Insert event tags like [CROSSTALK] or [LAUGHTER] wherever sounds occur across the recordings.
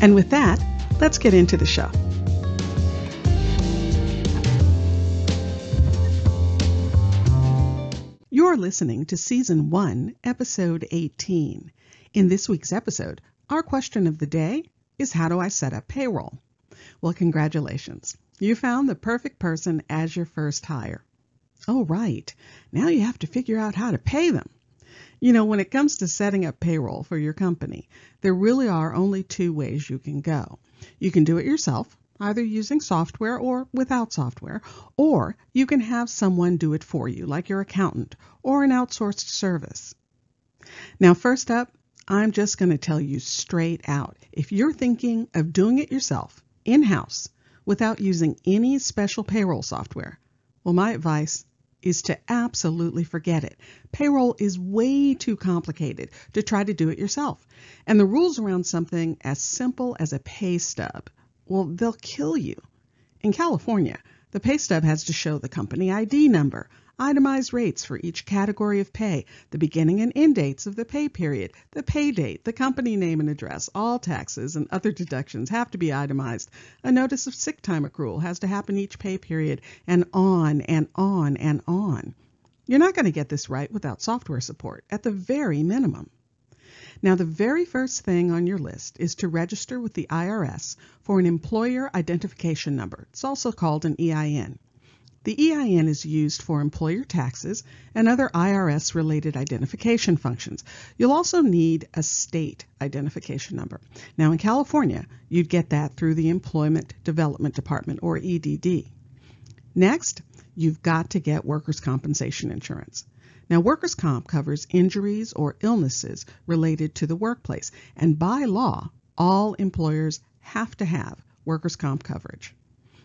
And with that, let's get into the show. You're listening to Season 1, Episode 18. In this week's episode, our question of the day is How do I set up payroll? Well, congratulations. You found the perfect person as your first hire. Oh, right. Now you have to figure out how to pay them. You know, when it comes to setting up payroll for your company, there really are only two ways you can go. You can do it yourself, either using software or without software, or you can have someone do it for you, like your accountant or an outsourced service. Now, first up, I'm just going to tell you straight out if you're thinking of doing it yourself, in house, without using any special payroll software, well, my advice is to absolutely forget it. Payroll is way too complicated to try to do it yourself. And the rules around something as simple as a pay stub, well, they'll kill you. In California, the pay stub has to show the company ID number, itemized rates for each category of pay, the beginning and end dates of the pay period, the pay date, the company name and address, all taxes and other deductions have to be itemized. A notice of sick time accrual has to happen each pay period, and on and on and on. You're not going to get this right without software support, at the very minimum. Now, the very first thing on your list is to register with the IRS for an employer identification number. It's also called an EIN. The EIN is used for employer taxes and other IRS related identification functions. You'll also need a state identification number. Now, in California, you'd get that through the Employment Development Department or EDD. Next, you've got to get workers' compensation insurance. Now, workers' comp covers injuries or illnesses related to the workplace, and by law, all employers have to have workers' comp coverage.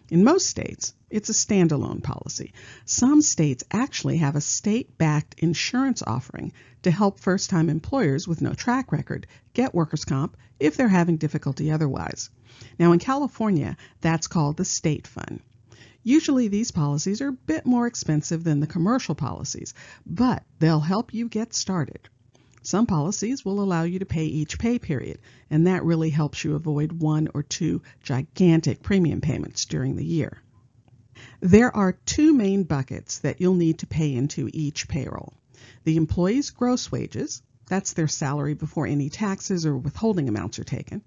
In most states, it's a standalone policy. Some states actually have a state backed insurance offering to help first time employers with no track record get workers' comp if they're having difficulty otherwise. Now, in California, that's called the State Fund. Usually, these policies are a bit more expensive than the commercial policies, but they'll help you get started. Some policies will allow you to pay each pay period, and that really helps you avoid one or two gigantic premium payments during the year. There are two main buckets that you'll need to pay into each payroll. The employee's gross wages, that's their salary before any taxes or withholding amounts are taken,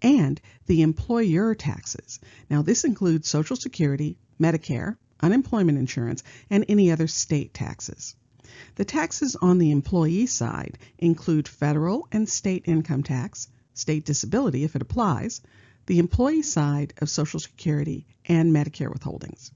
and the employer taxes. Now, this includes Social Security, Medicare, unemployment insurance, and any other state taxes. The taxes on the employee side include federal and state income tax, state disability if it applies, the employee side of Social Security, and Medicare withholdings.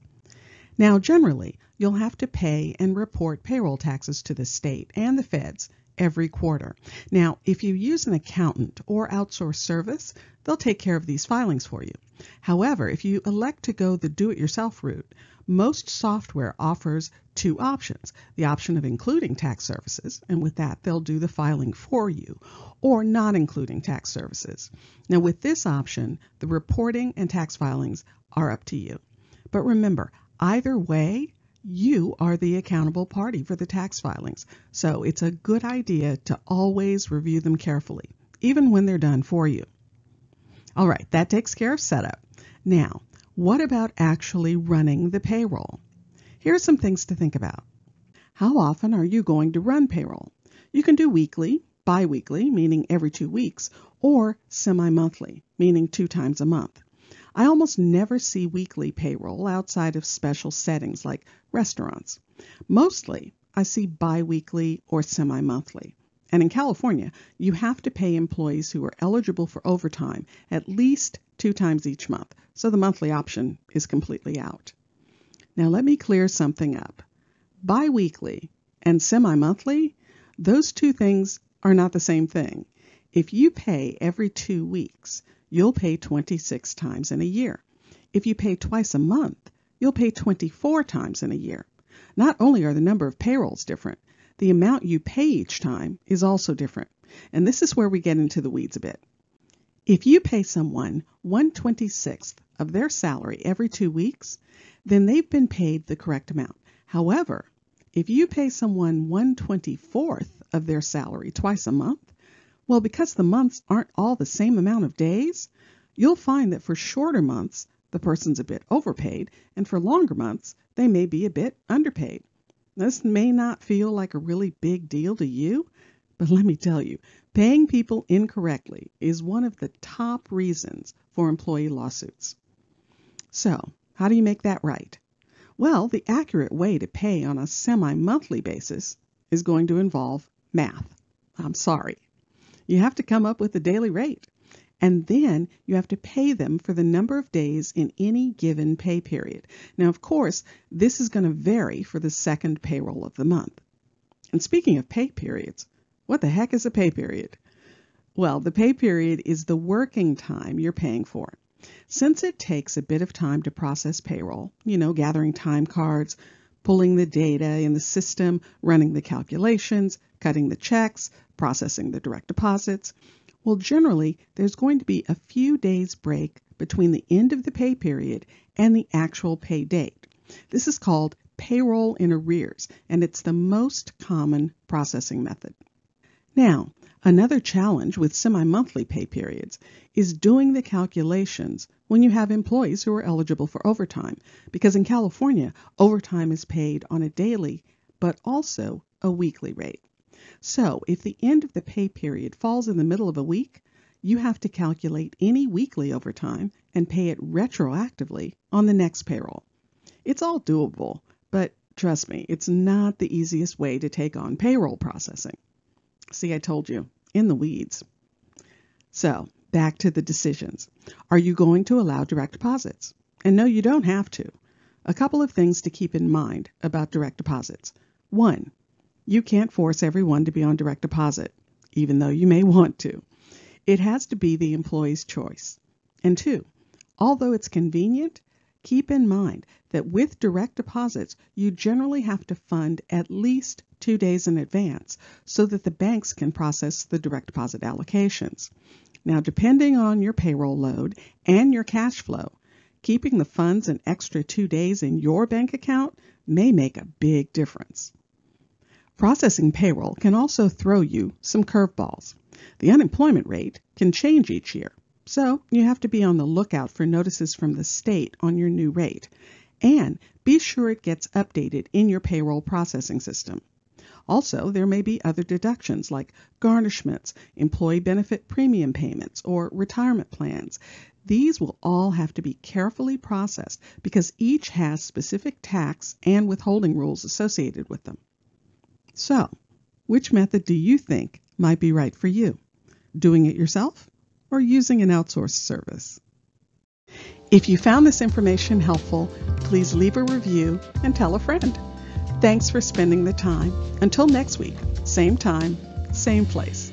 Now, generally, you'll have to pay and report payroll taxes to the state and the feds every quarter. Now, if you use an accountant or outsourced service, they'll take care of these filings for you. However, if you elect to go the do it yourself route, most software offers two options the option of including tax services, and with that, they'll do the filing for you, or not including tax services. Now, with this option, the reporting and tax filings are up to you. But remember, either way, you are the accountable party for the tax filings, so it's a good idea to always review them carefully, even when they're done for you. All right, that takes care of setup. Now, what about actually running the payroll? Here are some things to think about. How often are you going to run payroll? You can do weekly, bi-weekly, meaning every two weeks, or semi-monthly, meaning two times a month. I almost never see weekly payroll outside of special settings like restaurants. Mostly, I see biweekly or semi monthly. And in California, you have to pay employees who are eligible for overtime at least two times each month, so the monthly option is completely out. Now, let me clear something up. Biweekly and semi monthly, those two things are not the same thing. If you pay every two weeks, you'll pay 26 times in a year. If you pay twice a month, you'll pay 24 times in a year. Not only are the number of payrolls different, the amount you pay each time is also different. And this is where we get into the weeds a bit. If you pay someone 126th of their salary every two weeks, then they've been paid the correct amount. However, if you pay someone 124th of their salary twice a month, well, because the months aren't all the same amount of days, you'll find that for shorter months, the person's a bit overpaid, and for longer months, they may be a bit underpaid. This may not feel like a really big deal to you, but [LAUGHS] let me tell you, paying people incorrectly is one of the top reasons for employee lawsuits. So, how do you make that right? Well, the accurate way to pay on a semi monthly basis is going to involve math. I'm sorry, you have to come up with a daily rate. And then you have to pay them for the number of days in any given pay period. Now, of course, this is going to vary for the second payroll of the month. And speaking of pay periods, what the heck is a pay period? Well, the pay period is the working time you're paying for. Since it takes a bit of time to process payroll, you know, gathering time cards, pulling the data in the system, running the calculations, cutting the checks, processing the direct deposits. Well, generally, there's going to be a few days break between the end of the pay period and the actual pay date. This is called payroll in arrears, and it's the most common processing method. Now, another challenge with semi monthly pay periods is doing the calculations when you have employees who are eligible for overtime, because in California, overtime is paid on a daily but also a weekly rate. So if the end of the pay period falls in the middle of a week, you have to calculate any weekly overtime and pay it retroactively on the next payroll. It's all doable, but trust me, it's not the easiest way to take on payroll processing. See, I told you, in the weeds. So, back to the decisions. Are you going to allow direct deposits? And no, you don't have to. A couple of things to keep in mind about direct deposits. One, you can't force everyone to be on direct deposit, even though you may want to. It has to be the employee's choice. And two, although it's convenient, keep in mind that with direct deposits, you generally have to fund at least two days in advance so that the banks can process the direct deposit allocations. Now, depending on your payroll load and your cash flow, keeping the funds an extra two days in your bank account may make a big difference. Processing payroll can also throw you some curveballs. The unemployment rate can change each year, so you have to be on the lookout for notices from the state on your new rate. And be sure it gets updated in your payroll processing system. Also, there may be other deductions like garnishments, employee benefit premium payments, or retirement plans. These will all have to be carefully processed because each has specific tax and withholding rules associated with them. So, which method do you think might be right for you? Doing it yourself or using an outsourced service? If you found this information helpful, please leave a review and tell a friend. Thanks for spending the time. Until next week, same time, same place.